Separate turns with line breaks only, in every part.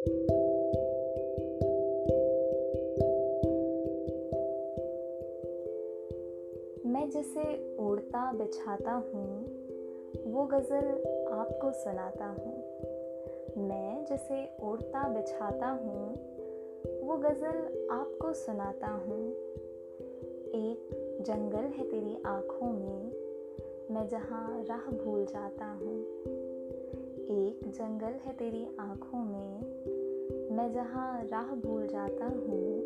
मैं जिसे ओढ़ता बिछाता हूँ, वो गज़ल आपको सुनाता हूँ। मैं जिसे ओढ़ता बिछाता हूँ, वो गज़ल आपको सुनाता हूँ। एक जंगल है तेरी आँखों में, मैं जहाँ राह भूल जाता हूँ। एक जंगल है तेरी आँखों में मैं जहाँ राह भूल जाता हूँ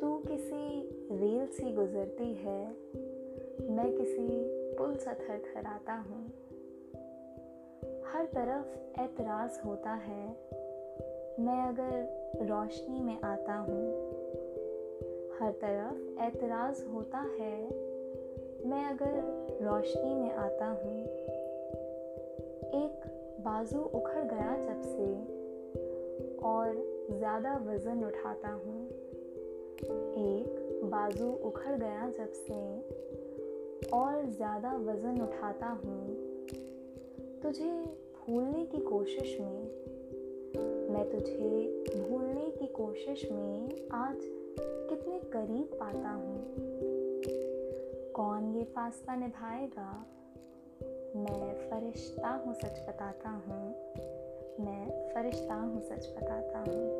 तो किसी रेल सी गुजरती है, मैं किसी पुल सा थर थराता हूँ। हर तरफ़ एतराज़ होता है, मैं अगर रोशनी में आता हूँ, हर तरफ़ एतराज़ होता है, मैं अगर रोशनी में आता हूँ। एक बाजू उखड़ गया जब से ज़्यादा वज़न उठाता हूँ। एक, बाजू उखड़ गया जब से और ज़्यादा वज़न उठाता हूँ। तुझे भूलने की कोशिश में, मैं तुझे भूलने की कोशिश में आज कितने करीब पाता हूँ। कौन ये फासला निभाएगा? मैं फरिश्ता हूँ, सच बताता हूँ। मैं फरिश्ता हूँ, सच बताता हूँ।